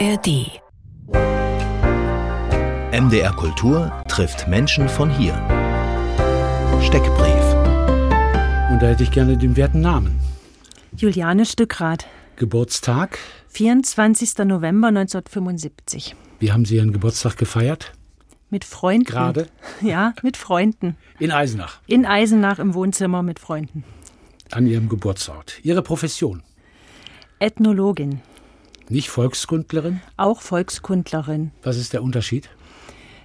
ARD. MDR Kultur trifft Menschen von hier. Steckbrief. Und da hätte ich gerne den werten Namen. Juliane Stückrath. Geburtstag? 24. November 1975. Wie haben Sie Ihren Geburtstag gefeiert? Mit Freunden. Gerade? Ja, mit Freunden. In Eisenach. In Eisenach im Wohnzimmer mit Freunden. An Ihrem Geburtsort. Ihre Profession? Ethnologin. Nicht Volkskundlerin? Auch Volkskundlerin. Was ist der Unterschied?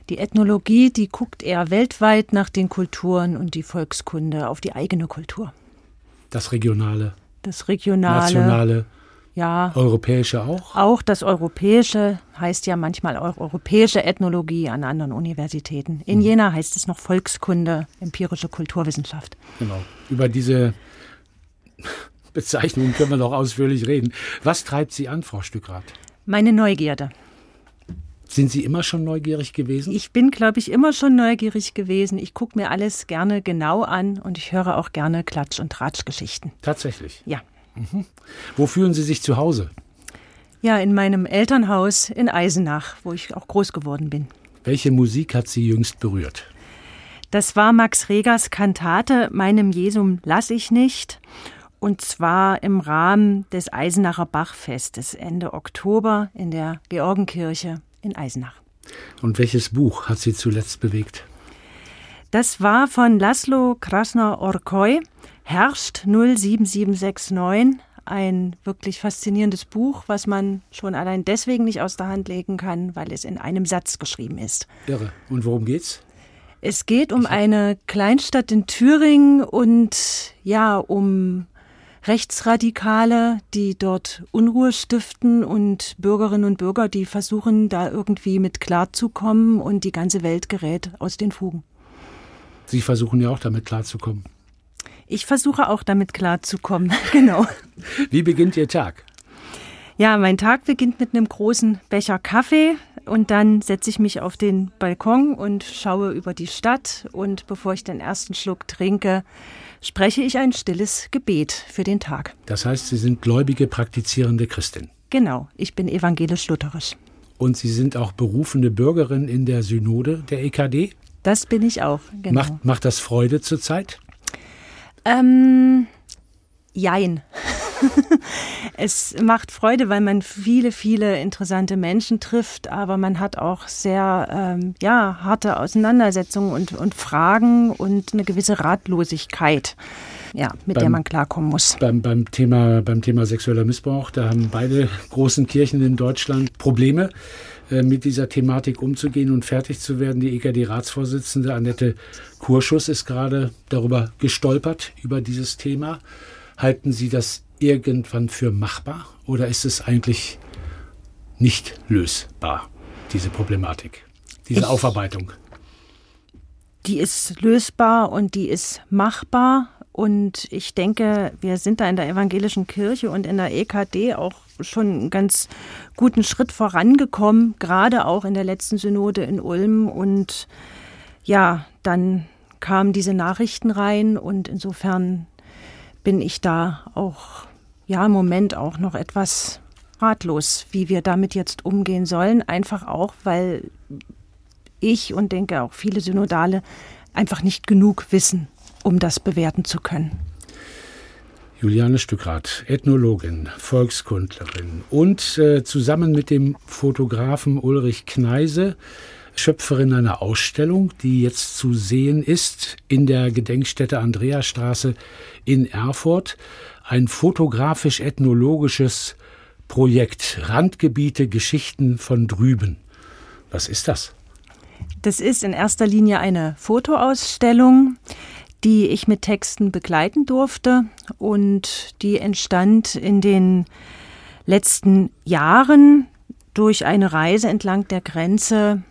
Die Ethnologie, die guckt eher weltweit nach den Kulturen und die Volkskunde auf die eigene Kultur. Das Regionale, Das Regionale. Nationale, Ja. Europäische auch? Auch das Europäische heißt ja manchmal auch europäische Ethnologie an anderen Universitäten. In Jena heißt es noch Volkskunde, empirische Kulturwissenschaft. Genau. Über diese Bezeichnungen können wir noch ausführlich reden. Was treibt Sie an, Frau Stückrath? Meine Neugierde. Sind Sie immer schon neugierig gewesen? Ich bin, glaube ich, immer schon neugierig gewesen. Ich gucke mir alles gerne genau an und ich höre auch gerne Klatsch- und Tratschgeschichten. Tatsächlich. Ja. Wo fühlen Sie sich zu Hause? Ja, in meinem Elternhaus in Eisenach, wo ich auch groß geworden bin. Welche Musik hat Sie jüngst berührt? Das war Max Regers Kantate Meinem Jesum lass ich nicht. Und zwar im Rahmen des Eisenacher Bachfestes Ende Oktober in der Georgenkirche in Eisenach. Und welches Buch hat Sie zuletzt bewegt? Das war von Laszlo Krasner-Orkoy, Herrscht 07769. Ein wirklich faszinierendes Buch, was man schon allein deswegen nicht aus der Hand legen kann, weil es in einem Satz geschrieben ist. Irre. Und worum geht's? Es geht um eine Kleinstadt in Thüringen und ja, um Rechtsradikale, die dort Unruhe stiften und Bürgerinnen und Bürger, die versuchen, da irgendwie mit klarzukommen und die ganze Welt gerät aus den Fugen. Sie versuchen ja auch damit klarzukommen. Ich versuche auch damit klarzukommen, genau. Wie beginnt Ihr Tag? Ja, mein Tag beginnt mit einem großen Becher Kaffee und dann setze ich mich auf den Balkon und schaue über die Stadt und bevor ich den ersten Schluck trinke, spreche ich ein stilles Gebet für den Tag. Das heißt, Sie sind gläubige, praktizierende Christin. Genau, ich bin evangelisch-lutherisch. Und Sie sind auch berufene Bürgerin in der Synode der EKD. Das bin ich auch, genau. Macht, macht das Freude zurzeit? Ähm, jein. es macht Freude, weil man viele, viele interessante Menschen trifft, aber man hat auch sehr ähm, ja, harte Auseinandersetzungen und, und Fragen und eine gewisse Ratlosigkeit, ja, mit der Beim- man klarkommen muss. Beim, beim, Thema, beim Thema sexueller Missbrauch, da haben beide großen Kirchen in Deutschland Probleme, äh, mit dieser Thematik umzugehen und fertig zu werden. Die EKD-Ratsvorsitzende Annette Kurschus ist gerade darüber gestolpert, über dieses Thema. Halten Sie das irgendwann für machbar oder ist es eigentlich nicht lösbar, diese Problematik, diese Ich- Aufarbeitung? Die ist lösbar und die ist machbar. Und ich denke, wir sind da in der evangelischen Kirche und in der EKD auch schon einen ganz guten Schritt vorangekommen, gerade auch in der letzten Synode in Ulm. Und ja, dann kamen diese Nachrichten rein und insofern bin ich da auch, ja, im Moment auch noch etwas ratlos, wie wir damit jetzt umgehen sollen. Einfach auch, weil ich und denke auch viele Synodale einfach nicht genug wissen, um das bewerten zu können. Juliane Stückrath, Ethnologin, Volkskundlerin und äh, zusammen mit dem Fotografen Ulrich Kneise Schöpferin einer Ausstellung, die jetzt zu sehen ist in der Gedenkstätte Andreasstraße in Erfurt. Ein fotografisch-ethnologisches Projekt, Randgebiete, Geschichten von drüben. Was ist das? Das ist in erster Linie eine Fotoausstellung, die ich mit Texten begleiten durfte und die entstand in den letzten Jahren durch eine Reise entlang der Grenze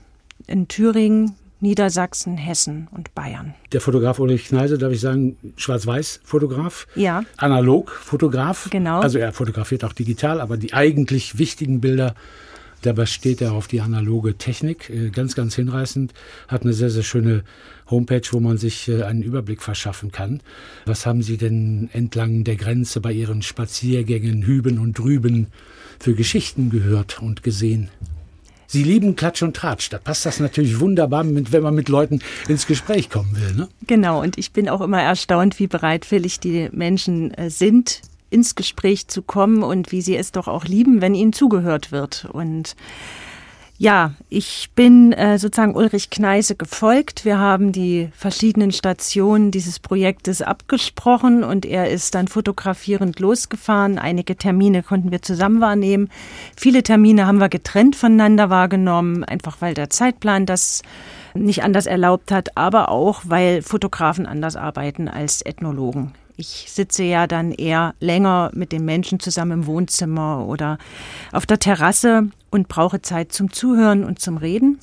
in Thüringen, Niedersachsen, Hessen und Bayern. Der Fotograf Ulrich Kneise, darf ich sagen, Schwarz-Weiß-Fotograf? Ja. Analog-Fotograf? Genau. Also er fotografiert auch digital, aber die eigentlich wichtigen Bilder Dabei steht er auf die analoge Technik, äh, ganz, ganz hinreißend, hat eine sehr, sehr schöne Homepage, wo man sich äh, einen Überblick verschaffen kann. Was haben Sie denn entlang der Grenze bei Ihren Spaziergängen hüben und drüben für Geschichten gehört und gesehen? Sie lieben Klatsch und Tratsch. Da passt das natürlich wunderbar, mit, wenn man mit Leuten ins Gespräch kommen will. Ne? Genau, und ich bin auch immer erstaunt, wie bereitwillig die Menschen äh, sind, ins Gespräch zu kommen und wie sie es doch auch lieben, wenn ihnen zugehört wird. Und ja, ich bin äh, sozusagen Ulrich Kneise gefolgt. Wir haben die verschiedenen Stationen dieses Projektes abgesprochen und er ist dann fotografierend losgefahren. Einige Termine konnten wir zusammen wahrnehmen. Viele Termine haben wir getrennt voneinander wahrgenommen, einfach weil der Zeitplan das nicht anders erlaubt hat, aber auch weil Fotografen anders arbeiten als Ethnologen. Ich sitze ja dann eher länger mit den Menschen zusammen im Wohnzimmer oder auf der Terrasse und brauche Zeit zum Zuhören und zum Reden.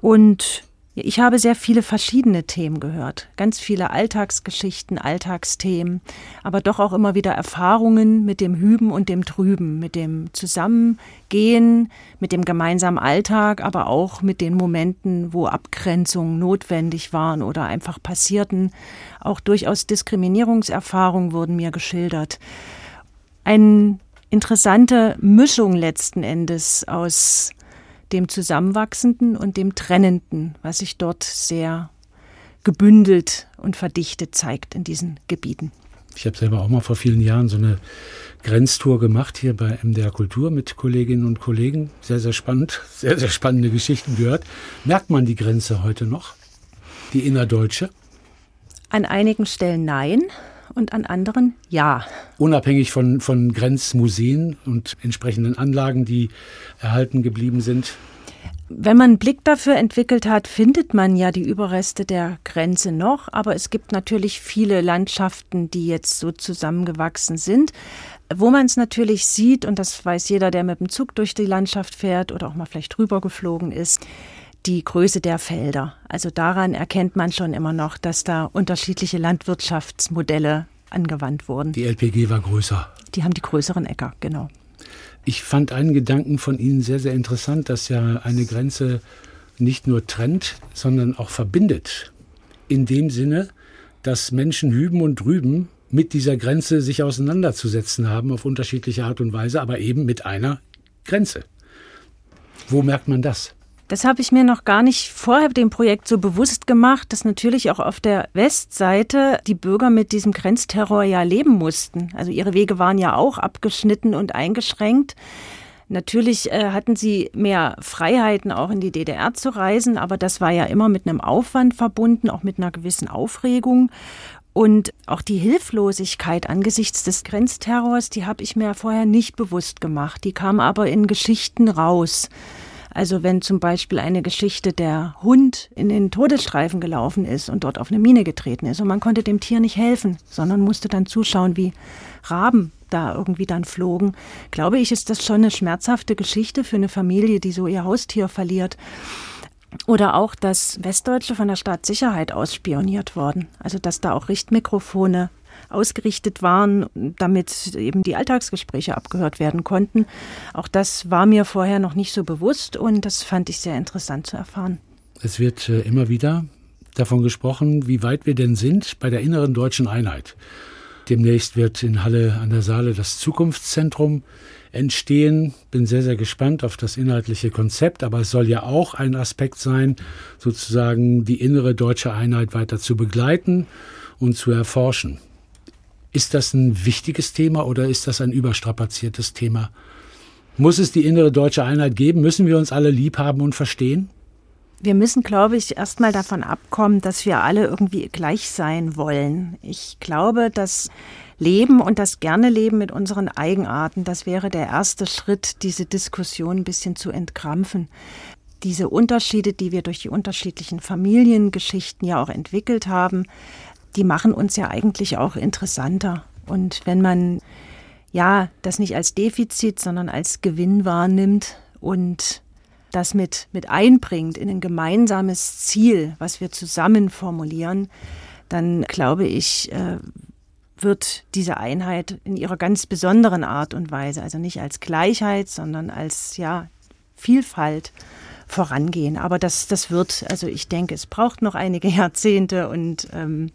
Und ich habe sehr viele verschiedene Themen gehört, ganz viele Alltagsgeschichten, Alltagsthemen, aber doch auch immer wieder Erfahrungen mit dem Hüben und dem Trüben, mit dem Zusammengehen, mit dem gemeinsamen Alltag, aber auch mit den Momenten, wo Abgrenzungen notwendig waren oder einfach passierten. Auch durchaus Diskriminierungserfahrungen wurden mir geschildert. Eine interessante Mischung letzten Endes aus dem Zusammenwachsenden und dem Trennenden, was sich dort sehr gebündelt und verdichtet zeigt in diesen Gebieten. Ich habe selber auch mal vor vielen Jahren so eine Grenztour gemacht hier bei MDR Kultur mit Kolleginnen und Kollegen. Sehr, sehr spannend, sehr, sehr spannende Geschichten gehört. Merkt man die Grenze heute noch? Die innerdeutsche? An einigen Stellen nein und an anderen ja. Unabhängig von, von Grenzmuseen und entsprechenden Anlagen, die erhalten geblieben sind? Wenn man einen Blick dafür entwickelt hat, findet man ja die Überreste der Grenze noch, aber es gibt natürlich viele Landschaften, die jetzt so zusammengewachsen sind. Wo man es natürlich sieht, und das weiß jeder, der mit dem Zug durch die Landschaft fährt oder auch mal vielleicht rübergeflogen ist, die Größe der Felder. Also daran erkennt man schon immer noch, dass da unterschiedliche Landwirtschaftsmodelle angewandt wurden. Die LPG war größer. Die haben die größeren Äcker, genau. Ich fand einen Gedanken von Ihnen sehr, sehr interessant, dass ja eine Grenze nicht nur trennt, sondern auch verbindet. In dem Sinne, dass Menschen hüben und drüben mit dieser Grenze sich auseinanderzusetzen haben auf unterschiedliche Art und Weise, aber eben mit einer Grenze. Wo merkt man das? Das habe ich mir noch gar nicht vorher dem Projekt so bewusst gemacht, dass natürlich auch auf der Westseite die Bürger mit diesem Grenzterror ja leben mussten. Also ihre Wege waren ja auch abgeschnitten und eingeschränkt. Natürlich äh, hatten sie mehr Freiheiten, auch in die DDR zu reisen, aber das war ja immer mit einem Aufwand verbunden, auch mit einer gewissen Aufregung. Und auch die Hilflosigkeit angesichts des Grenzterrors, die habe ich mir vorher nicht bewusst gemacht. Die kam aber in Geschichten raus. Also wenn zum Beispiel eine Geschichte der Hund in den Todesstreifen gelaufen ist und dort auf eine Mine getreten ist und man konnte dem Tier nicht helfen, sondern musste dann zuschauen, wie Raben da irgendwie dann flogen, glaube ich, ist das schon eine schmerzhafte Geschichte für eine Familie, die so ihr Haustier verliert. Oder auch, dass Westdeutsche von der Staatssicherheit ausspioniert worden. Also, dass da auch Richtmikrofone ausgerichtet waren, damit eben die Alltagsgespräche abgehört werden konnten. Auch das war mir vorher noch nicht so bewusst und das fand ich sehr interessant zu erfahren. Es wird äh, immer wieder davon gesprochen, wie weit wir denn sind bei der inneren deutschen Einheit. Demnächst wird in Halle an der Saale das Zukunftszentrum entstehen. Bin sehr, sehr gespannt auf das inhaltliche Konzept, aber es soll ja auch ein Aspekt sein, sozusagen die innere deutsche Einheit weiter zu begleiten und zu erforschen. Ist das ein wichtiges Thema oder ist das ein überstrapaziertes Thema? Muss es die innere deutsche Einheit geben? Müssen wir uns alle lieb haben und verstehen? Wir müssen, glaube ich, erstmal davon abkommen, dass wir alle irgendwie gleich sein wollen. Ich glaube, das Leben und das gerne Leben mit unseren Eigenarten, das wäre der erste Schritt, diese Diskussion ein bisschen zu entkrampfen. Diese Unterschiede, die wir durch die unterschiedlichen Familiengeschichten ja auch entwickelt haben, die machen uns ja eigentlich auch interessanter. Und wenn man ja das nicht als Defizit, sondern als Gewinn wahrnimmt und das mit, mit einbringt in ein gemeinsames Ziel, was wir zusammen formulieren, dann glaube ich, äh, wird diese Einheit in ihrer ganz besonderen Art und Weise, also nicht als Gleichheit, sondern als ja Vielfalt vorangehen. Aber das, das wird, also ich denke, es braucht noch einige Jahrzehnte und ähm,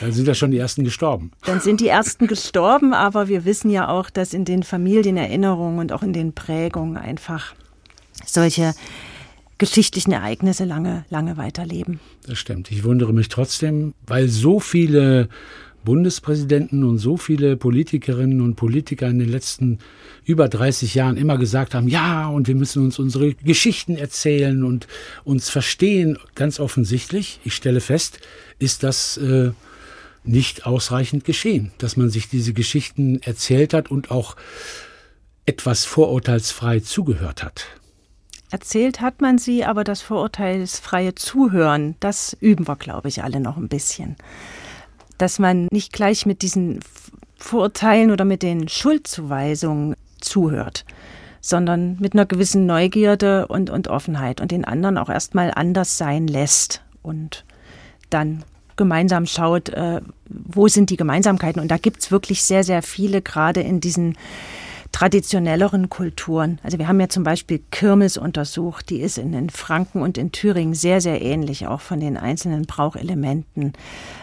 dann sind ja schon die ersten gestorben. Dann sind die ersten gestorben, aber wir wissen ja auch, dass in den Familienerinnerungen und auch in den Prägungen einfach solche geschichtlichen Ereignisse lange, lange weiterleben. Das stimmt. Ich wundere mich trotzdem, weil so viele Bundespräsidenten und so viele Politikerinnen und Politiker in den letzten über 30 Jahren immer gesagt haben, ja, und wir müssen uns unsere Geschichten erzählen und uns verstehen. Ganz offensichtlich, ich stelle fest, ist das äh, nicht ausreichend geschehen, dass man sich diese Geschichten erzählt hat und auch etwas vorurteilsfrei zugehört hat. Erzählt hat man sie, aber das vorurteilsfreie Zuhören, das üben wir, glaube ich, alle noch ein bisschen dass man nicht gleich mit diesen Vorurteilen oder mit den Schuldzuweisungen zuhört, sondern mit einer gewissen Neugierde und, und Offenheit und den anderen auch erstmal anders sein lässt und dann gemeinsam schaut, äh, wo sind die Gemeinsamkeiten. Und da gibt es wirklich sehr, sehr viele, gerade in diesen traditionelleren Kulturen. Also wir haben ja zum Beispiel Kirmes untersucht, die ist in, in Franken und in Thüringen sehr, sehr ähnlich, auch von den einzelnen Brauchelementen.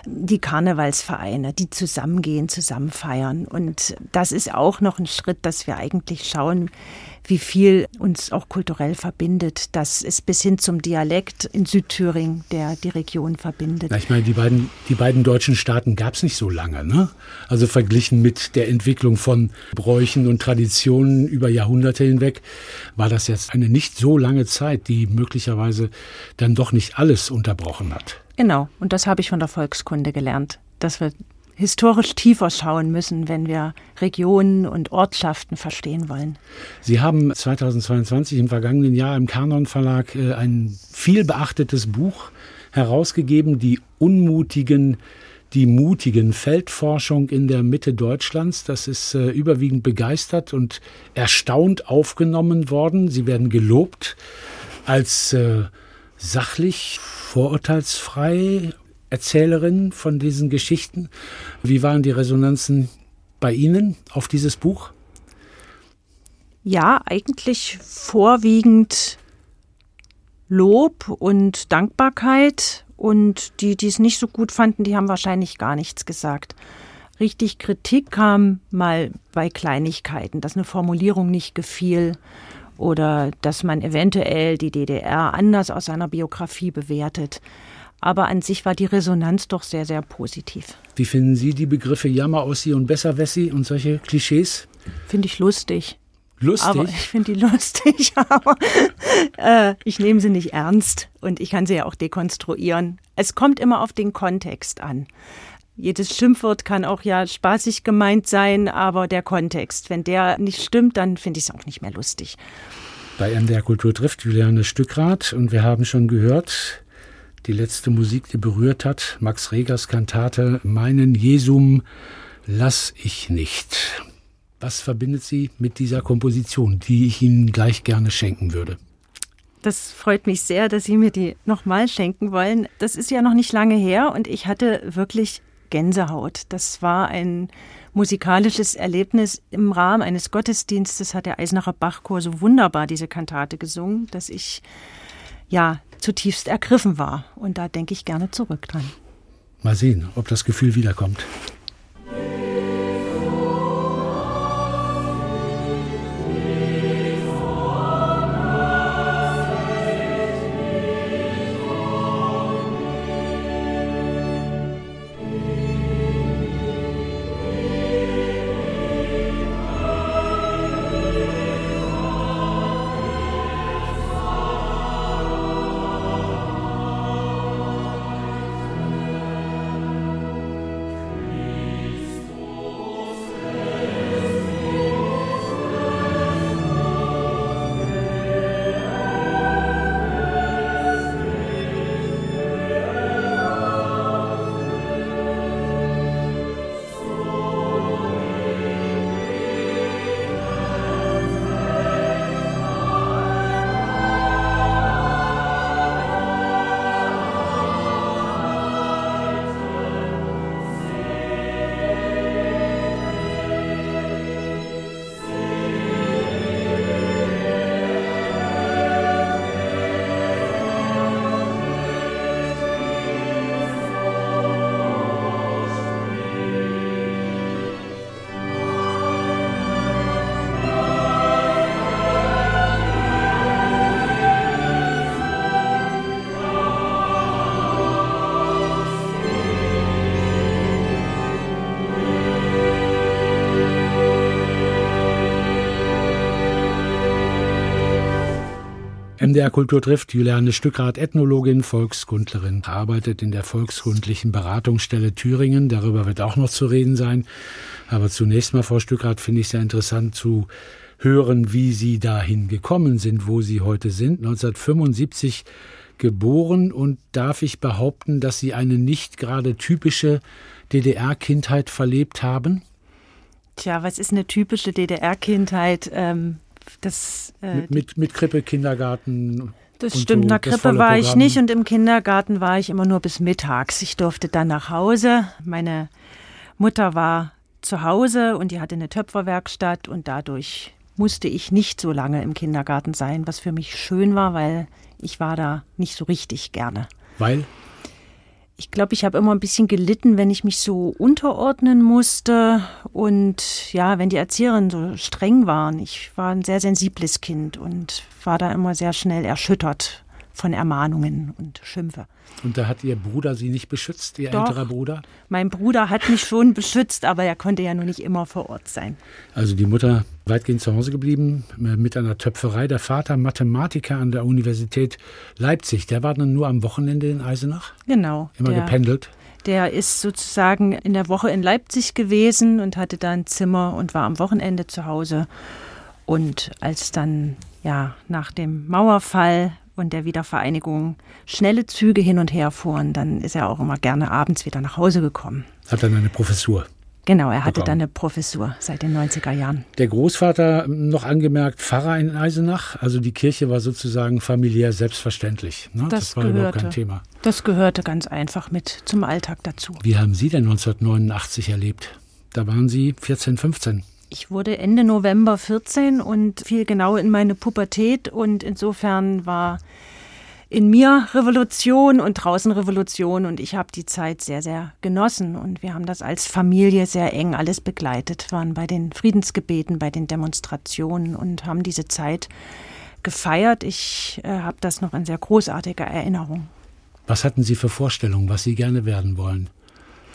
Die Karnevalsvereine, die zusammengehen, zusammen feiern. Und das ist auch noch ein Schritt, dass wir eigentlich schauen, wie viel uns auch kulturell verbindet. Das ist bis hin zum Dialekt in Südthüringen, der die Region verbindet. Na, ich meine, die beiden, die beiden deutschen Staaten gab es nicht so lange. Ne? Also verglichen mit der Entwicklung von Bräuchen und Traditionen über Jahrhunderte hinweg war das jetzt eine nicht so lange Zeit, die möglicherweise dann doch nicht alles unterbrochen hat. Genau, und das habe ich von der Volkskunde gelernt, dass wir historisch tiefer schauen müssen, wenn wir Regionen und Ortschaften verstehen wollen. Sie haben 2022 im vergangenen Jahr im Kanon Verlag äh, ein viel beachtetes Buch herausgegeben, die unmutigen die mutigen Feldforschung in der Mitte Deutschlands. Das ist äh, überwiegend begeistert und erstaunt aufgenommen worden. Sie werden gelobt als äh, sachlich, vorurteilsfrei Erzählerin von diesen Geschichten. Wie waren die Resonanzen bei Ihnen auf dieses Buch? Ja, eigentlich vorwiegend Lob und Dankbarkeit. Und die, die es nicht so gut fanden, die haben wahrscheinlich gar nichts gesagt. Richtig Kritik kam mal bei Kleinigkeiten, dass eine Formulierung nicht gefiel oder dass man eventuell die DDR anders aus seiner Biografie bewertet. Aber an sich war die Resonanz doch sehr, sehr positiv. Wie finden Sie die Begriffe Jammer-Ossi und Besserwessi und solche Klischees? Finde ich lustig. Lustig? Aber ich finde die lustig, aber äh, ich nehme sie nicht ernst und ich kann sie ja auch dekonstruieren. Es kommt immer auf den Kontext an. Jedes Schimpfwort kann auch ja spaßig gemeint sein, aber der Kontext, wenn der nicht stimmt, dann finde ich es auch nicht mehr lustig. Bei MDR Kultur trifft Juliane Stückrath und wir haben schon gehört, die letzte Musik, die berührt hat, Max Regers Kantate Meinen Jesum lass ich nicht. Was verbindet Sie mit dieser Komposition, die ich Ihnen gleich gerne schenken würde? Das freut mich sehr, dass Sie mir die nochmal schenken wollen. Das ist ja noch nicht lange her und ich hatte wirklich Gänsehaut. Das war ein musikalisches Erlebnis. Im Rahmen eines Gottesdienstes hat der Eisenacher Bachchor so wunderbar diese Kantate gesungen, dass ich ja zutiefst ergriffen war. Und da denke ich gerne zurück dran. Mal sehen, ob das Gefühl wiederkommt. MDR Kultur trifft Juliane Stückrath, Ethnologin, Volkskundlerin, arbeitet in der Volkskundlichen Beratungsstelle Thüringen. Darüber wird auch noch zu reden sein. Aber zunächst mal, Frau Stückrath, finde ich sehr interessant zu hören, wie Sie dahin gekommen sind, wo Sie heute sind. 1975 geboren und darf ich behaupten, dass Sie eine nicht gerade typische DDR-Kindheit verlebt haben? Tja, was ist eine typische DDR-Kindheit? Ähm, das, äh, mit, mit, mit Krippe, Kindergarten. Das stimmt, in der Krippe war ich nicht und im Kindergarten war ich immer nur bis mittags. Ich durfte dann nach Hause. Meine Mutter war zu Hause und die hatte eine Töpferwerkstatt und dadurch musste ich nicht so lange im Kindergarten sein, was für mich schön war, weil ich war da nicht so richtig gerne. Weil? Ich glaube, ich habe immer ein bisschen gelitten, wenn ich mich so unterordnen musste und ja, wenn die Erzieherinnen so streng waren. Ich war ein sehr sensibles Kind und war da immer sehr schnell erschüttert von Ermahnungen und Schimpfe. Und da hat Ihr Bruder Sie nicht beschützt, Ihr Doch, älterer Bruder? Mein Bruder hat mich schon beschützt, aber er konnte ja nur nicht immer vor Ort sein. Also die Mutter weitgehend zu Hause geblieben äh, mit einer Töpferei. Der Vater Mathematiker an der Universität Leipzig. Der war dann nur am Wochenende in Eisenach? Genau. Immer der, gependelt? Der ist sozusagen in der Woche in Leipzig gewesen und hatte da ein Zimmer und war am Wochenende zu Hause. Und als dann ja nach dem Mauerfall und der Wiedervereinigung schnelle Züge hin und her fuhren, dann ist er auch immer gerne abends wieder nach Hause gekommen. Hat dann eine Professur. Genau, er hatte dann eine Professur seit den 90er Jahren. Der Großvater, noch angemerkt, Pfarrer in Eisenach. Also die Kirche war sozusagen familiär selbstverständlich. Ne? Das, das war gehörte, überhaupt kein Thema. Das gehörte ganz einfach mit zum Alltag dazu. Wie haben Sie denn 1989 erlebt? Da waren Sie 14, 15. Ich wurde Ende November 14 und fiel genau in meine Pubertät und insofern war in mir Revolution und draußen Revolution und ich habe die Zeit sehr, sehr genossen und wir haben das als Familie sehr eng alles begleitet, waren bei den Friedensgebeten, bei den Demonstrationen und haben diese Zeit gefeiert. Ich äh, habe das noch in sehr großartiger Erinnerung. Was hatten Sie für Vorstellungen, was Sie gerne werden wollen?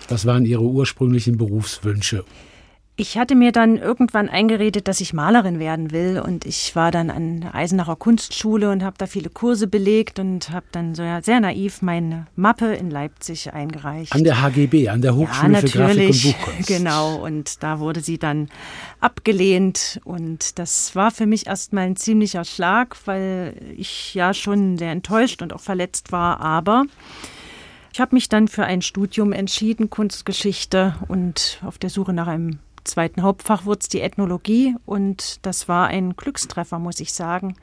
Was waren Ihre ursprünglichen Berufswünsche? Ich hatte mir dann irgendwann eingeredet, dass ich Malerin werden will und ich war dann an der Eisenacher Kunstschule und habe da viele Kurse belegt und habe dann so ja, sehr naiv meine Mappe in Leipzig eingereicht. An der HGB, an der Hochschule ja, für Grafik und Buchkunst. Genau, und da wurde sie dann abgelehnt und das war für mich erstmal ein ziemlicher Schlag, weil ich ja schon sehr enttäuscht und auch verletzt war, aber ich habe mich dann für ein Studium entschieden, Kunstgeschichte und auf der Suche nach einem zweiten Hauptfach wurde es die Ethnologie und das war ein Glückstreffer, muss ich sagen.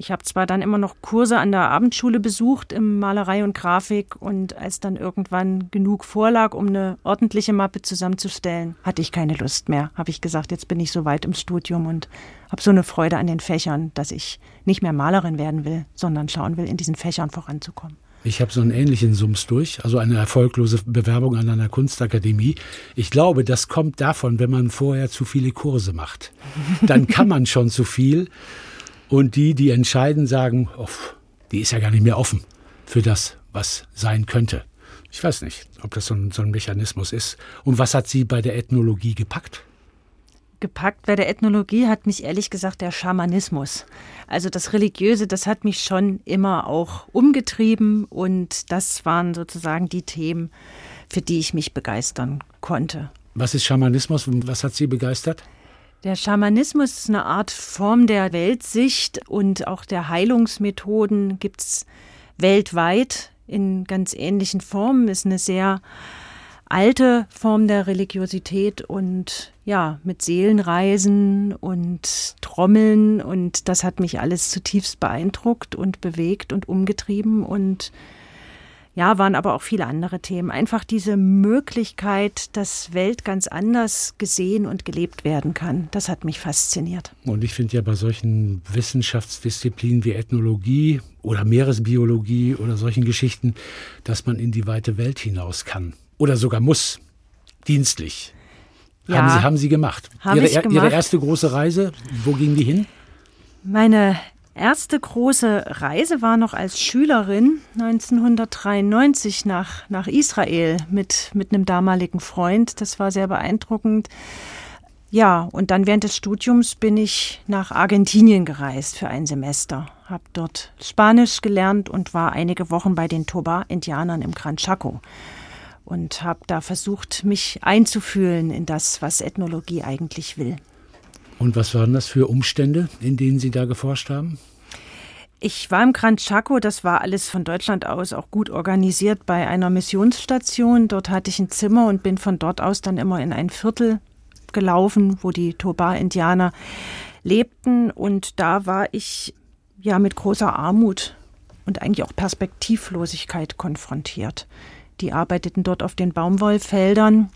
Ich habe zwar dann immer noch Kurse an der Abendschule besucht im Malerei und Grafik und als dann irgendwann genug vorlag, um eine ordentliche Mappe zusammenzustellen, hatte ich keine Lust mehr. Habe ich gesagt, jetzt bin ich so weit im Studium und habe so eine Freude an den Fächern, dass ich nicht mehr Malerin werden will, sondern schauen will, in diesen Fächern voranzukommen. Ich habe so einen ähnlichen Sums durch, also eine erfolglose Bewerbung an einer Kunstakademie. Ich glaube, das kommt davon, wenn man vorher zu viele Kurse macht. Dann kann man schon zu viel. Und die, die entscheiden, sagen, oh, die ist ja gar nicht mehr offen für das, was sein könnte. Ich weiß nicht, ob das so ein, so ein Mechanismus ist. Und was hat sie bei der Ethnologie gepackt? gepackt bei der Ethnologie hat mich ehrlich gesagt der Schamanismus. Also das Religiöse, das hat mich schon immer auch umgetrieben und das waren sozusagen die Themen, für die ich mich begeistern konnte. Was ist Schamanismus und was hat Sie begeistert? Der Schamanismus ist eine Art Form der Weltsicht und auch der Heilungsmethoden gibt es weltweit in ganz ähnlichen Formen. Ist eine sehr alte Form der Religiosität und ja, mit Seelenreisen und Trommeln und das hat mich alles zutiefst beeindruckt und bewegt und umgetrieben und ja, waren aber auch viele andere Themen. Einfach diese Möglichkeit, dass Welt ganz anders gesehen und gelebt werden kann, das hat mich fasziniert. Und ich finde ja bei solchen Wissenschaftsdisziplinen wie Ethnologie oder Meeresbiologie oder solchen Geschichten, dass man in die weite Welt hinaus kann oder sogar muss, dienstlich. Ja, haben, Sie, haben Sie gemacht. Hab Ihre, gemacht. Ihre erste große Reise, wo ging die hin? Meine erste große Reise war noch als Schülerin 1993 nach, nach Israel mit, mit einem damaligen Freund. Das war sehr beeindruckend. Ja, und dann während des Studiums bin ich nach Argentinien gereist für ein Semester. habe dort Spanisch gelernt und war einige Wochen bei den Toba-Indianern im Gran Chaco und habe da versucht, mich einzufühlen in das, was Ethnologie eigentlich will. Und was waren das für Umstände, in denen Sie da geforscht haben? Ich war im Gran Chaco, das war alles von Deutschland aus auch gut organisiert bei einer Missionsstation. Dort hatte ich ein Zimmer und bin von dort aus dann immer in ein Viertel gelaufen, wo die Toba-Indianer lebten. Und da war ich ja mit großer Armut und eigentlich auch Perspektivlosigkeit konfrontiert. Die arbeiteten dort auf den Baumwollfeldern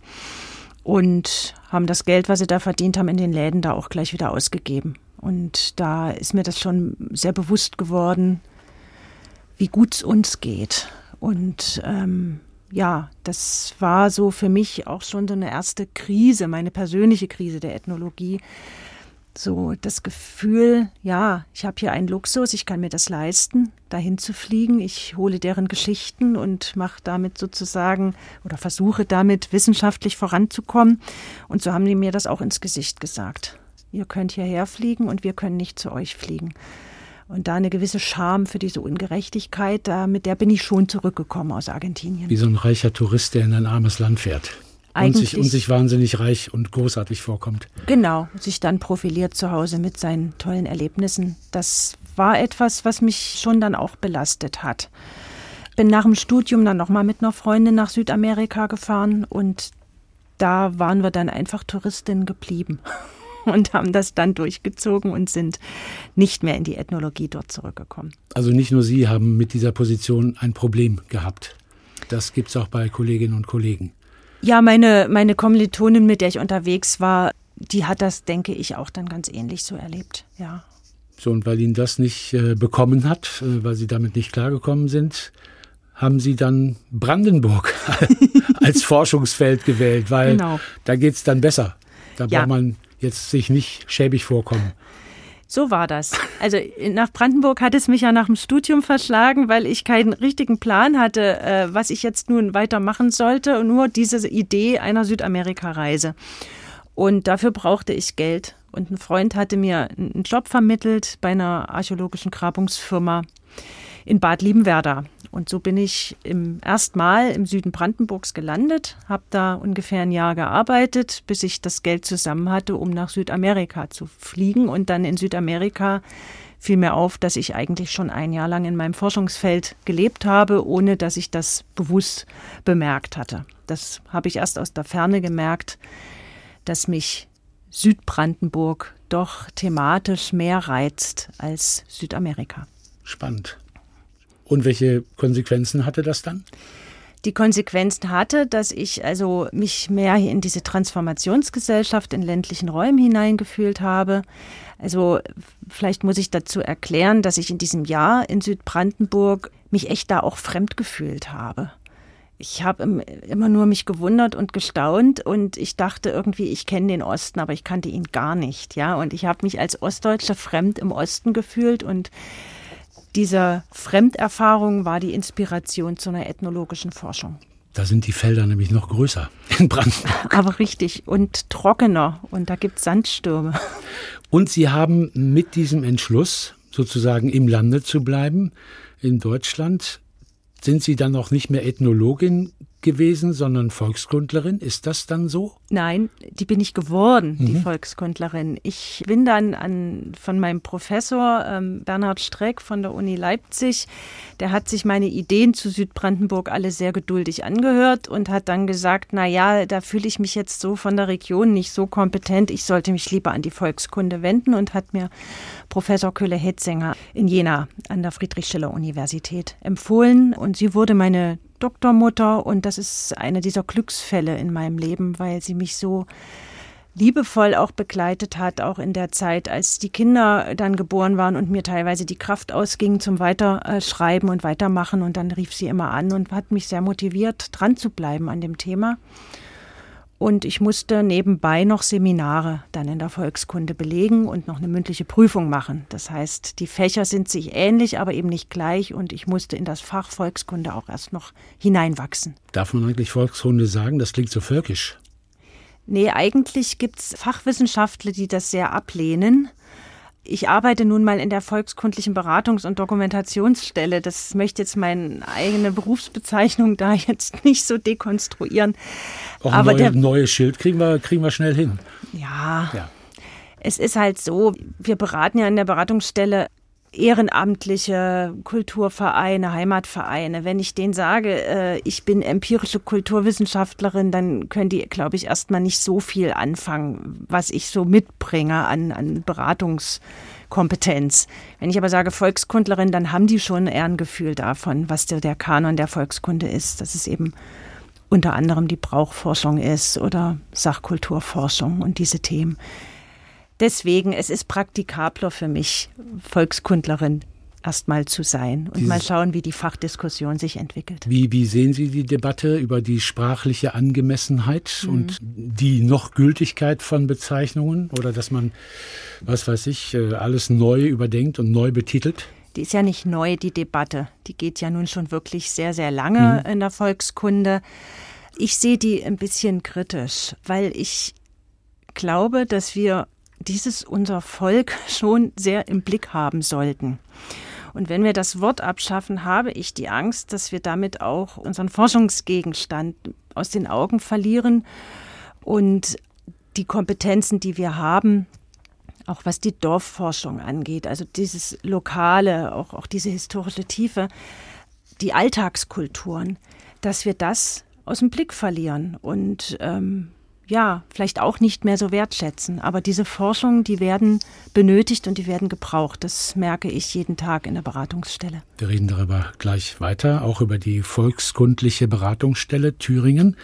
und haben das Geld, was sie da verdient haben, in den Läden da auch gleich wieder ausgegeben. Und da ist mir das schon sehr bewusst geworden, wie gut es uns geht. Und ähm, ja, das war so für mich auch schon so eine erste Krise, meine persönliche Krise der Ethnologie, so das Gefühl, ja, ich habe hier einen Luxus, ich kann mir das leisten, dahin zu fliegen. Ich hole deren Geschichten und mache damit sozusagen oder versuche damit wissenschaftlich voranzukommen. Und so haben die mir das auch ins Gesicht gesagt. Ihr könnt hierher fliegen und wir können nicht zu euch fliegen. Und da eine gewisse Scham für diese Ungerechtigkeit, da, mit der bin ich schon zurückgekommen aus Argentinien. Wie so ein reicher Tourist, der in ein armes Land fährt und sich, und sich wahnsinnig reich und großartig vorkommt. Genau, sich dann profiliert zu Hause mit seinen tollen Erlebnissen. Das war etwas, was mich schon dann auch belastet hat. Bin nach dem Studium dann nochmal mit einer Freundin nach Südamerika gefahren und da waren wir dann einfach Touristinnen geblieben und haben das dann durchgezogen und sind nicht mehr in die Ethnologie dort zurückgekommen. Also nicht nur Sie haben mit dieser Position ein Problem gehabt. Das gibt es auch bei Kolleginnen und Kollegen. Ja, meine, meine Kommilitonin, mit der ich unterwegs war, die hat das, denke ich, auch dann ganz ähnlich so erlebt, ja. So, und weil Ihnen das nicht äh, bekommen hat, äh, weil Sie damit nicht klargekommen sind, haben Sie dann Brandenburg als Forschungsfeld gewählt, weil genau. da geht es dann besser. Da ja. braucht man jetzt sich nicht schäbig vorkommen. So war das. Also nach Brandenburg hat es mich ja nach dem Studium verschlagen, weil ich keinen richtigen Plan hatte, äh, was ich jetzt nun weitermachen sollte. Und nur diese Idee einer Südamerika-Reise. Und dafür brauchte ich Geld. Und ein Freund hatte mir einen Job vermittelt bei einer archäologischen Grabungsfirma in Bad Liebenwerda. Und so bin ich im erstmal im Süden Brandenburgs gelandet, habe da ungefähr ein Jahr gearbeitet, bis ich das Geld zusammen hatte, um nach Südamerika zu fliegen. Und dann in Südamerika fiel mir auf, dass ich eigentlich schon ein Jahr lang in meinem Forschungsfeld gelebt habe, ohne dass ich das bewusst bemerkt hatte. Das habe ich erst aus der Ferne gemerkt, dass mich Südbrandenburg doch thematisch mehr reizt als Südamerika. Spannend. Und welche Konsequenzen hatte das dann? die Konsequenzen hatte, dass ich also mich mehr in diese Transformationsgesellschaft in ländlichen Räumen hineingefühlt habe. Also vielleicht muss ich dazu erklären, dass ich in diesem Jahr in Südbrandenburg mich echt da auch fremd gefühlt habe. Ich habe immer nur mich gewundert und gestaunt und ich dachte irgendwie, ich kenne den Osten, aber ich kannte ihn gar nicht, ja. Und ich habe mich als Ostdeutscher fremd im Osten gefühlt und diese Fremderfahrung war die Inspiration zu einer ethnologischen Forschung. Da sind die Felder nämlich noch größer in Brandenburg. Aber richtig und trockener und da gibt es Sandstürme. Und Sie haben mit diesem Entschluss, sozusagen im Lande zu bleiben, in Deutschland, sind Sie dann auch nicht mehr Ethnologin gewesen, sondern Volkskundlerin. Ist das dann so? Nein, die bin ich geworden, mhm. die Volkskundlerin. Ich bin dann an, von meinem Professor ähm, Bernhard Streck von der Uni Leipzig, der hat sich meine Ideen zu Südbrandenburg alle sehr geduldig angehört und hat dann gesagt, na ja, da fühle ich mich jetzt so von der Region nicht so kompetent, ich sollte mich lieber an die Volkskunde wenden und hat mir Professor Köhle-Hetzinger in Jena an der Friedrich-Schiller-Universität empfohlen und sie wurde meine Doktormutter und das ist eine dieser Glücksfälle in meinem Leben, weil sie mich so liebevoll auch begleitet hat, auch in der Zeit, als die Kinder dann geboren waren und mir teilweise die Kraft ausging zum Weiterschreiben und Weitermachen. Und dann rief sie immer an und hat mich sehr motiviert, dran zu bleiben an dem Thema. Und ich musste nebenbei noch Seminare dann in der Volkskunde belegen und noch eine mündliche Prüfung machen. Das heißt, die Fächer sind sich ähnlich, aber eben nicht gleich. Und ich musste in das Fach Volkskunde auch erst noch hineinwachsen. Darf man eigentlich Volkskunde sagen? Das klingt so völkisch. Nee, eigentlich gibt es Fachwissenschaftler, die das sehr ablehnen. Ich arbeite nun mal in der volkskundlichen Beratungs- und Dokumentationsstelle. Das möchte jetzt meine eigene Berufsbezeichnung da jetzt nicht so dekonstruieren. Auch ein neue, neues Schild kriegen wir, kriegen wir schnell hin. Ja. ja. Es ist halt so, wir beraten ja in der Beratungsstelle ehrenamtliche Kulturvereine, Heimatvereine. Wenn ich denen sage, äh, ich bin empirische Kulturwissenschaftlerin, dann können die, glaube ich, erstmal nicht so viel anfangen, was ich so mitbringe an, an Beratungskompetenz. Wenn ich aber sage Volkskundlerin, dann haben die schon eher ein Gefühl davon, was der, der Kanon der Volkskunde ist. Das ist eben unter anderem die Brauchforschung ist oder Sachkulturforschung und diese Themen. Deswegen, es ist praktikabler für mich, Volkskundlerin erstmal zu sein und Dieses, mal schauen, wie die Fachdiskussion sich entwickelt. Wie, wie sehen Sie die Debatte über die sprachliche Angemessenheit mhm. und die noch Gültigkeit von Bezeichnungen oder dass man, was weiß ich, äh, alles neu überdenkt und neu betitelt? Die ist ja nicht neu, die Debatte. Die geht ja nun schon wirklich sehr, sehr lange mhm. in der Volkskunde. Ich sehe die ein bisschen kritisch, weil ich glaube, dass wir dieses unser Volk schon sehr im Blick haben sollten. Und wenn wir das Wort abschaffen, habe ich die Angst, dass wir damit auch unseren Forschungsgegenstand aus den Augen verlieren und die Kompetenzen, die wir haben, auch was die Dorfforschung angeht, also dieses Lokale, auch, auch diese historische Tiefe, die Alltagskulturen, dass wir das aus dem Blick verlieren. Und ähm, ja, vielleicht auch nicht mehr so wertschätzen. Aber diese Forschung, die werden benötigt und die werden gebraucht. Das merke ich jeden Tag in der Beratungsstelle. Wir reden darüber gleich weiter, auch über die volkskundliche Beratungsstelle Thüringen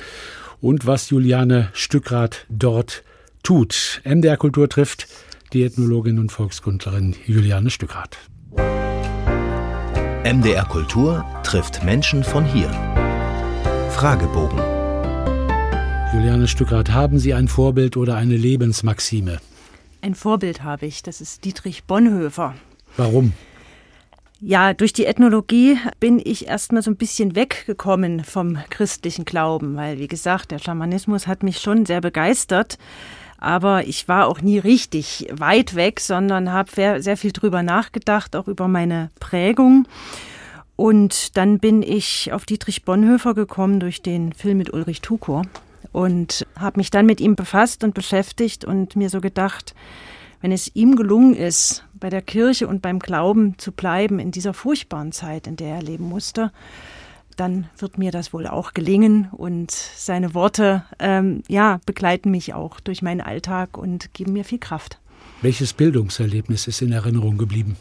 und was Juliane Stückrath dort tut. MDR Kultur trifft die Ethnologin und Volkskundlerin Juliane Stückrath. MDR Kultur trifft Menschen von hier. Fragebogen Juliane Stückrath, haben Sie ein Vorbild oder eine Lebensmaxime? Ein Vorbild habe ich, das ist Dietrich Bonhoeffer. Warum? Ja, durch die Ethnologie bin ich erstmal so ein bisschen weggekommen vom christlichen Glauben, weil, wie gesagt, der Schamanismus hat mich schon sehr begeistert. Aber ich war auch nie richtig weit weg, sondern habe sehr viel drüber nachgedacht, auch über meine Prägung. Und dann bin ich auf Dietrich Bonhoeffer gekommen durch den Film mit Ulrich Tukur und habe mich dann mit ihm befasst und beschäftigt und mir so gedacht, wenn es ihm gelungen ist, bei der Kirche und beim Glauben zu bleiben in dieser furchtbaren Zeit, in der er leben musste, dann wird mir das wohl auch gelingen und seine Worte ähm, ja begleiten mich auch durch meinen Alltag und geben mir viel Kraft. Welches Bildungserlebnis ist in Erinnerung geblieben?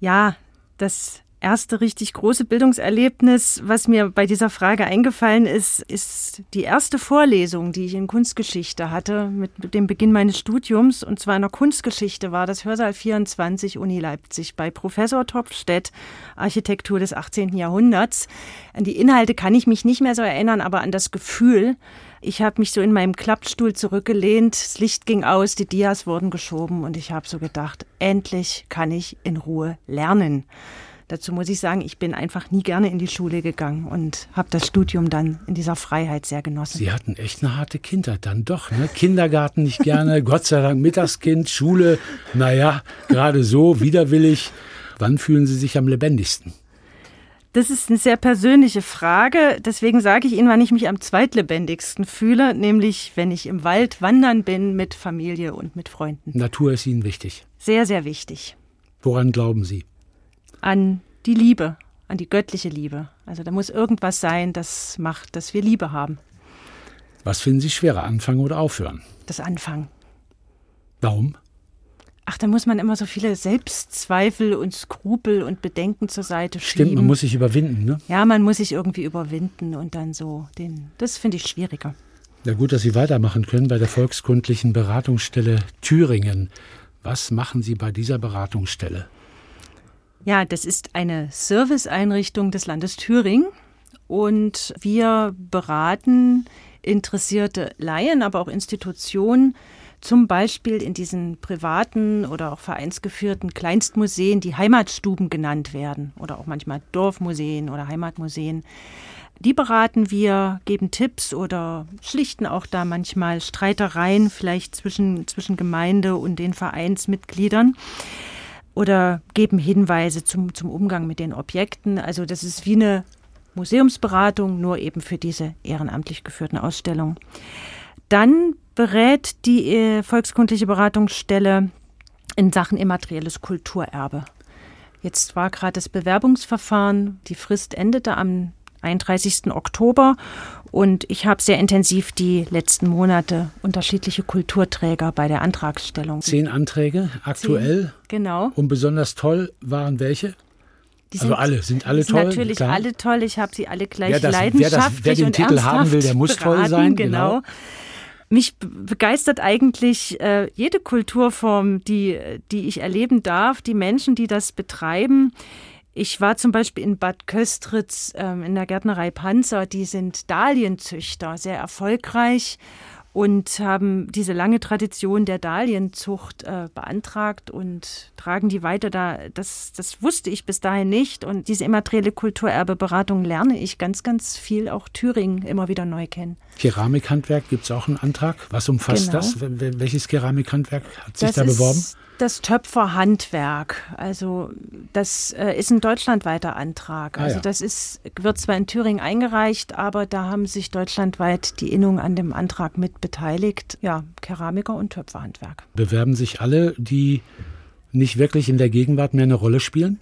Ja, das erste richtig große Bildungserlebnis, was mir bei dieser Frage eingefallen ist, ist die erste Vorlesung, die ich in Kunstgeschichte hatte, mit dem Beginn meines Studiums. Und zwar in der Kunstgeschichte war das Hörsaal 24 Uni Leipzig bei Professor Topfstedt, Architektur des 18. Jahrhunderts. An die Inhalte kann ich mich nicht mehr so erinnern, aber an das Gefühl. Ich habe mich so in meinem Klappstuhl zurückgelehnt, das Licht ging aus, die Dias wurden geschoben und ich habe so gedacht, endlich kann ich in Ruhe lernen. Dazu muss ich sagen, ich bin einfach nie gerne in die Schule gegangen und habe das Studium dann in dieser Freiheit sehr genossen. Sie hatten echt eine harte Kindheit dann doch. Ne? Kindergarten nicht gerne, Gott sei Dank Mittagskind, Schule, naja, gerade so, widerwillig. Wann fühlen Sie sich am lebendigsten? Das ist eine sehr persönliche Frage. Deswegen sage ich Ihnen, wann ich mich am zweitlebendigsten fühle, nämlich wenn ich im Wald wandern bin mit Familie und mit Freunden. Natur ist Ihnen wichtig. Sehr, sehr wichtig. Woran glauben Sie? An die Liebe, an die göttliche Liebe. Also da muss irgendwas sein, das macht, dass wir Liebe haben. Was finden Sie schwerer, anfangen oder aufhören? Das Anfangen. Warum? Ach, da muss man immer so viele Selbstzweifel und Skrupel und Bedenken zur Seite schieben. Stimmt, man muss sich überwinden, ne? Ja, man muss sich irgendwie überwinden und dann so den. Das finde ich schwieriger. Ja, gut, dass Sie weitermachen können bei der Volkskundlichen Beratungsstelle Thüringen. Was machen Sie bei dieser Beratungsstelle? Ja, das ist eine Serviceeinrichtung des Landes Thüringen. Und wir beraten interessierte Laien, aber auch Institutionen, zum Beispiel in diesen privaten oder auch vereinsgeführten Kleinstmuseen, die Heimatstuben genannt werden oder auch manchmal Dorfmuseen oder Heimatmuseen, Die beraten wir, geben Tipps oder schlichten auch da manchmal Streitereien vielleicht zwischen, zwischen Gemeinde und den Vereinsmitgliedern oder geben Hinweise zum, zum Umgang mit den Objekten. Also das ist wie eine Museumsberatung, nur eben für diese ehrenamtlich geführten Ausstellungen. Dann berät die äh, volkskundliche Beratungsstelle in Sachen immaterielles Kulturerbe. Jetzt war gerade das Bewerbungsverfahren, die Frist endete am 31. Oktober und ich habe sehr intensiv die letzten Monate unterschiedliche Kulturträger bei der Antragstellung. Zehn Anträge aktuell. Zehn, genau. Und besonders toll waren welche? Die also sind, alle, sind alle sind toll? Natürlich klar. alle toll. Ich habe sie alle gleich wer das, leidenschaftlich wer, das, wer den und Titel haben will, der muss beraten, toll sein. Genau. genau. Mich begeistert eigentlich äh, jede Kulturform, die, die ich erleben darf, die Menschen, die das betreiben. Ich war zum Beispiel in Bad Köstritz ähm, in der Gärtnerei Panzer, die sind Dahlienzüchter, sehr erfolgreich und haben diese lange Tradition der Dahlienzucht äh, beantragt und tragen die weiter. Da, das, das wusste ich bis dahin nicht. Und diese immaterielle Kulturerbeberatung lerne ich ganz, ganz viel auch Thüringen immer wieder neu kennen. Keramikhandwerk gibt es auch einen Antrag. Was umfasst Genau. das? Welches Keramikhandwerk hat sich Das da ist beworben? Das Töpferhandwerk. Also das äh, ist ein deutschlandweiter Antrag. Ah, Also ja. das ist, wird zwar in Thüringen eingereicht, aber da haben sich deutschlandweit die Innung an dem Antrag mit beteiligt. Ja, Keramiker und Töpferhandwerk. Bewerben sich alle, die nicht wirklich in der Gegenwart mehr eine Rolle spielen?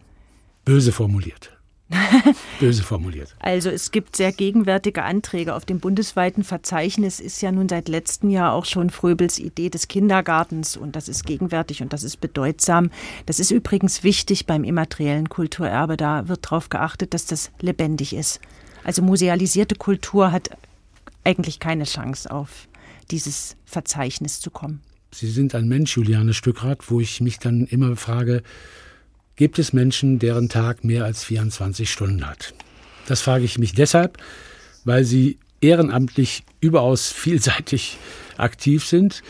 Böse formuliert. Böse formuliert. Also es gibt sehr gegenwärtige Anträge. Auf dem bundesweiten Verzeichnis ist ja nun seit letztem Jahr auch schon Fröbels Idee des Kindergartens und das ist gegenwärtig und das ist bedeutsam. Das ist übrigens wichtig beim immateriellen Kulturerbe. Da wird darauf geachtet, dass das lebendig ist. Also musealisierte Kultur hat eigentlich keine Chance auf dieses Verzeichnis zu kommen. Sie sind ein Mensch, Juliane Stückrath, wo ich mich dann immer frage, gibt es Menschen, deren Tag mehr als 24 Stunden hat? Das frage ich mich deshalb, weil Sie ehrenamtlich überaus vielseitig aktiv sind,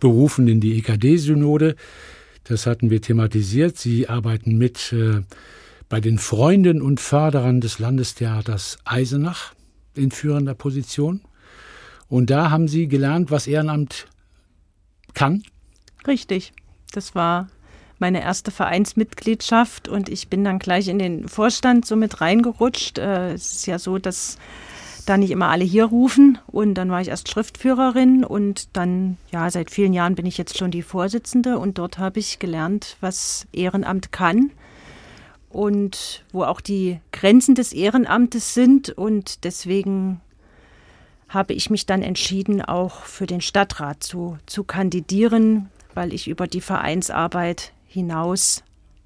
berufen in die EKD-Synode. Das hatten wir thematisiert. Sie arbeiten mit äh, bei den Freunden und Förderern des Landestheaters Eisenach in führender Position. Und da haben Sie gelernt, was Ehrenamt kann. Richtig. Das war meine erste Vereinsmitgliedschaft und ich bin dann gleich in den Vorstand so mit reingerutscht. Äh, Es ist ja so, dass da nicht immer alle hier rufen und dann war ich erst Schriftführerin und dann, ja, seit vielen Jahren bin ich jetzt schon die Vorsitzende und dort habe ich gelernt, was Ehrenamt kann und wo auch die Grenzen des Ehrenamtes sind und deswegen habe ich mich dann entschieden, auch für den Stadtrat zu, zu kandidieren, weil ich über die Vereinsarbeit hinaus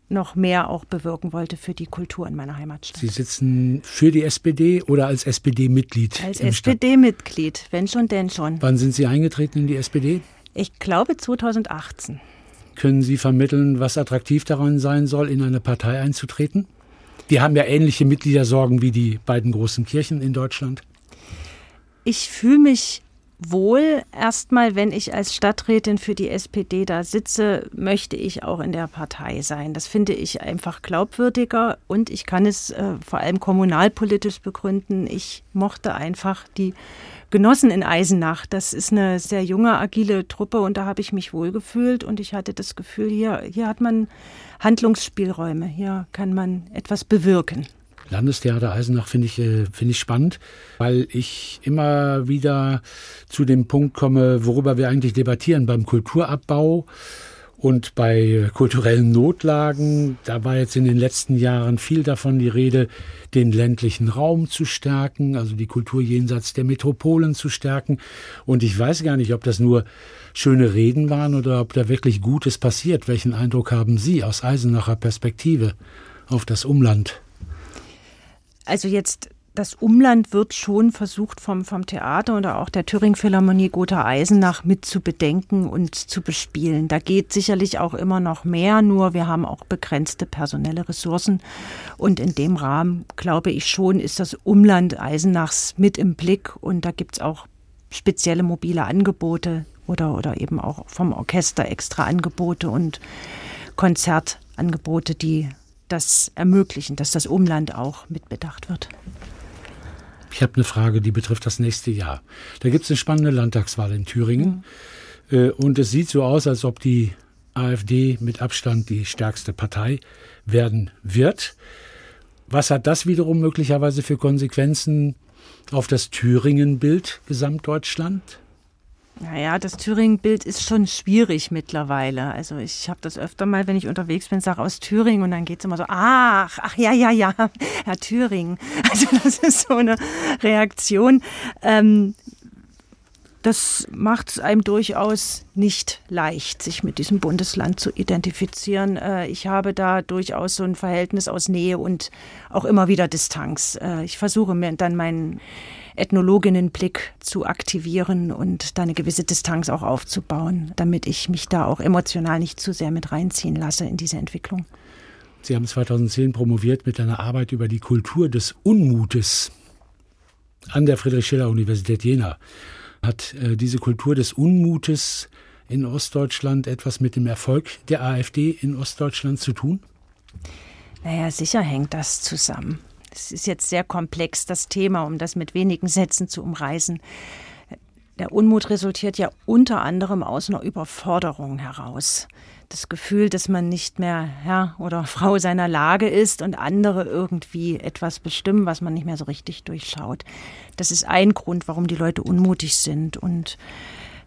noch mehr auch bewirken wollte für die Kultur in meiner Heimatstadt. Sie sitzen für die SPD oder als SPD-Mitglied? Als SPD-Mitglied, wenn schon, denn schon. Wann sind Sie eingetreten in die SPD? Ich glaube 2018. Können Sie vermitteln, was attraktiv daran sein soll, in eine Partei einzutreten? Die haben ja ähnliche Mitgliedersorgen wie die beiden großen Kirchen in Deutschland. Ich fühle mich wohl erstmal, wenn ich als Stadträtin für die SPD da sitze, möchte ich auch in der Partei sein. Das finde ich einfach glaubwürdiger und ich kann es äh, vor allem kommunalpolitisch begründen. Ich mochte einfach die Genossen in Eisenach. Das ist eine sehr junge, agile Truppe und da habe ich mich wohlgefühlt und ich hatte das Gefühl, hier, hier hat man Handlungsspielräume, hier kann man etwas bewirken. Landestheater Eisenach finde ich, äh, finde ich spannend, weil ich immer wieder zu dem Punkt komme, worüber wir eigentlich debattieren beim Kulturabbau und bei kulturellen Notlagen. Da war jetzt in den letzten Jahren viel davon die Rede, den ländlichen Raum zu stärken, also die Kultur jenseits der Metropolen zu stärken. Und ich weiß gar nicht, ob das nur schöne Reden waren oder ob da wirklich Gutes passiert. Welchen Eindruck haben Sie aus Eisenacher Perspektive auf das Umland? Also jetzt das Umland wird schon versucht vom, vom Theater oder auch der Thüringen Philharmonie Gotha Eisenach mit zu bedenken und zu bespielen. Da geht sicherlich auch immer noch mehr, nur wir haben auch begrenzte personelle Ressourcen. Und in dem Rahmen, glaube ich schon, ist das Umland Eisenachs mit im Blick und da gibt es auch spezielle mobile Angebote oder, oder eben auch vom Orchester extra Angebote und Konzertangebote, die das ermöglichen, dass das Umland auch mitbedacht wird. Ich habe eine Frage, die betrifft das nächste Jahr. Da gibt es eine spannende Landtagswahl in Thüringen. Mhm. Und es sieht so aus, als ob die AfD mit Abstand die stärkste Partei werden wird. Was hat das wiederum möglicherweise für Konsequenzen auf das Thüringen-Bild Gesamtdeutschland? Naja, das Thüringen-Bild ist schon schwierig mittlerweile. Also ich habe das öfter mal, wenn ich unterwegs bin, sage aus Thüringen und dann geht es immer so, ach, ach ja, ja, ja, Herr Thüringen. Also das ist so eine Reaktion. Ähm, das macht es einem durchaus nicht leicht, sich mit diesem Bundesland zu identifizieren. Äh, ich habe da durchaus so ein Verhältnis aus Nähe und auch immer wieder Distanz. Äh, ich versuche mir dann meinen Ethnologinnenblick zu aktivieren und da eine gewisse Distanz auch aufzubauen, damit ich mich da auch emotional nicht zu sehr mit reinziehen lasse in diese Entwicklung. Sie haben 2010 promoviert mit einer Arbeit über die Kultur des Unmutes an der Friedrich-Schiller-Universität Jena. Hat äh, diese Kultur des Unmutes in Ostdeutschland etwas mit dem Erfolg der AfD in Ostdeutschland zu tun? Naja, sicher hängt das zusammen. Es ist jetzt sehr komplex, das Thema, um das mit wenigen Sätzen zu umreißen. Der Unmut resultiert ja unter anderem aus einer Überforderung heraus. Das Gefühl, dass man nicht mehr Herr oder Frau seiner Lage ist und andere irgendwie etwas bestimmen, was man nicht mehr so richtig durchschaut. Das ist ein Grund, warum die Leute unmutig sind. Und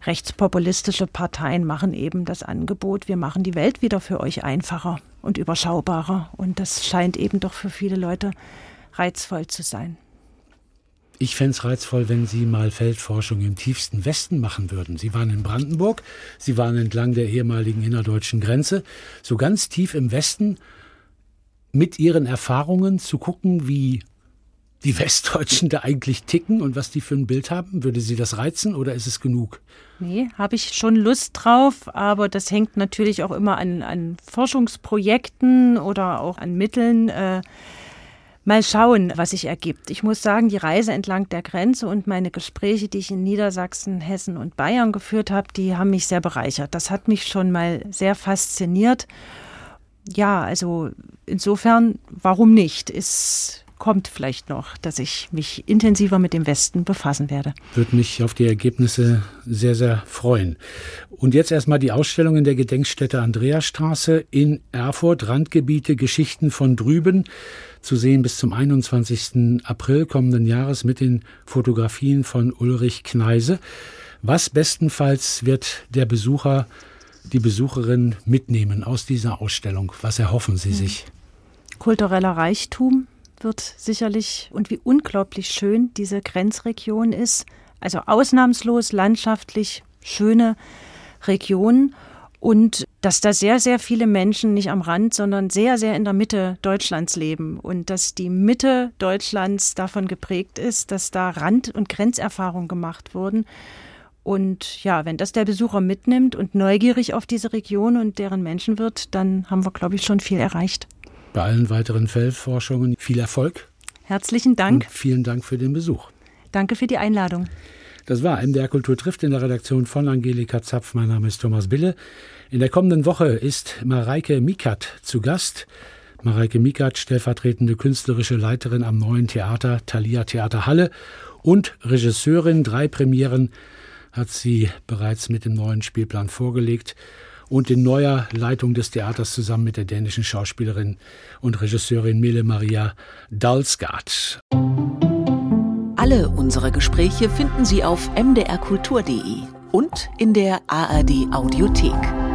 rechtspopulistische Parteien machen eben das Angebot, wir machen die Welt wieder für euch einfacher und überschaubarer. Und das scheint eben doch für viele Leute reizvoll zu sein. Ich fände es reizvoll, wenn Sie mal Feldforschung im tiefsten Westen machen würden. Sie waren in Brandenburg, Sie waren entlang der ehemaligen innerdeutschen Grenze, so ganz tief im Westen, mit Ihren Erfahrungen zu gucken, wie die Westdeutschen da eigentlich ticken und was die für ein Bild haben? Würde Sie das reizen oder ist es genug? Nee, habe ich schon Lust drauf, aber das hängt natürlich auch immer an, an Forschungsprojekten oder auch an Mitteln. Äh, Mal schauen, was sich ergibt. Ich muss sagen, die Reise entlang der Grenze und meine Gespräche, die ich in Niedersachsen, Hessen und Bayern geführt habe, die haben mich sehr bereichert. Das hat mich schon mal sehr fasziniert. Ja, also insofern, warum nicht? Es kommt vielleicht noch, dass ich mich intensiver mit dem Westen befassen werde. Würde mich auf die Ergebnisse sehr, sehr freuen. Und jetzt erstmal die Ausstellung in der Gedenkstätte Andreasstraße in Erfurt, Randgebiete, Geschichten von drüben zu sehen bis zum 21. April kommenden Jahres mit den Fotografien von Ulrich Kneise. Was bestenfalls wird der Besucher, die Besucherin mitnehmen aus dieser Ausstellung? Was erhoffen Sie sich? Kultureller Reichtum wird sicherlich und wie unglaublich schön diese Grenzregion ist. Also ausnahmslos landschaftlich schöne Region und dass da sehr, sehr viele Menschen nicht am Rand, sondern sehr, sehr in der Mitte Deutschlands leben und dass die Mitte Deutschlands davon geprägt ist, dass da Rand- und Grenzerfahrungen gemacht wurden. Und ja, wenn das der Besucher mitnimmt und neugierig auf diese Region und deren Menschen wird, dann haben wir, glaube ich, schon viel erreicht. Bei allen weiteren Feldforschungen viel Erfolg. Herzlichen Dank. Und vielen Dank für den Besuch. Danke für die Einladung. Das war MDR Kultur trifft in der Redaktion von Angelika Zapf. Mein Name ist Thomas Bille. In der kommenden Woche ist Mareike Mikat zu Gast. Mareike Mikat, stellvertretende künstlerische Leiterin am neuen Theater Thalia Theater Halle und Regisseurin. Drei Premieren hat sie bereits mit dem neuen Spielplan vorgelegt und in neuer Leitung des Theaters zusammen mit der dänischen Schauspielerin und Regisseurin Mele Maria Dalsgaard. Alle unsere Gespräche finden Sie auf mdrkultur.de und in der ARD Audiothek.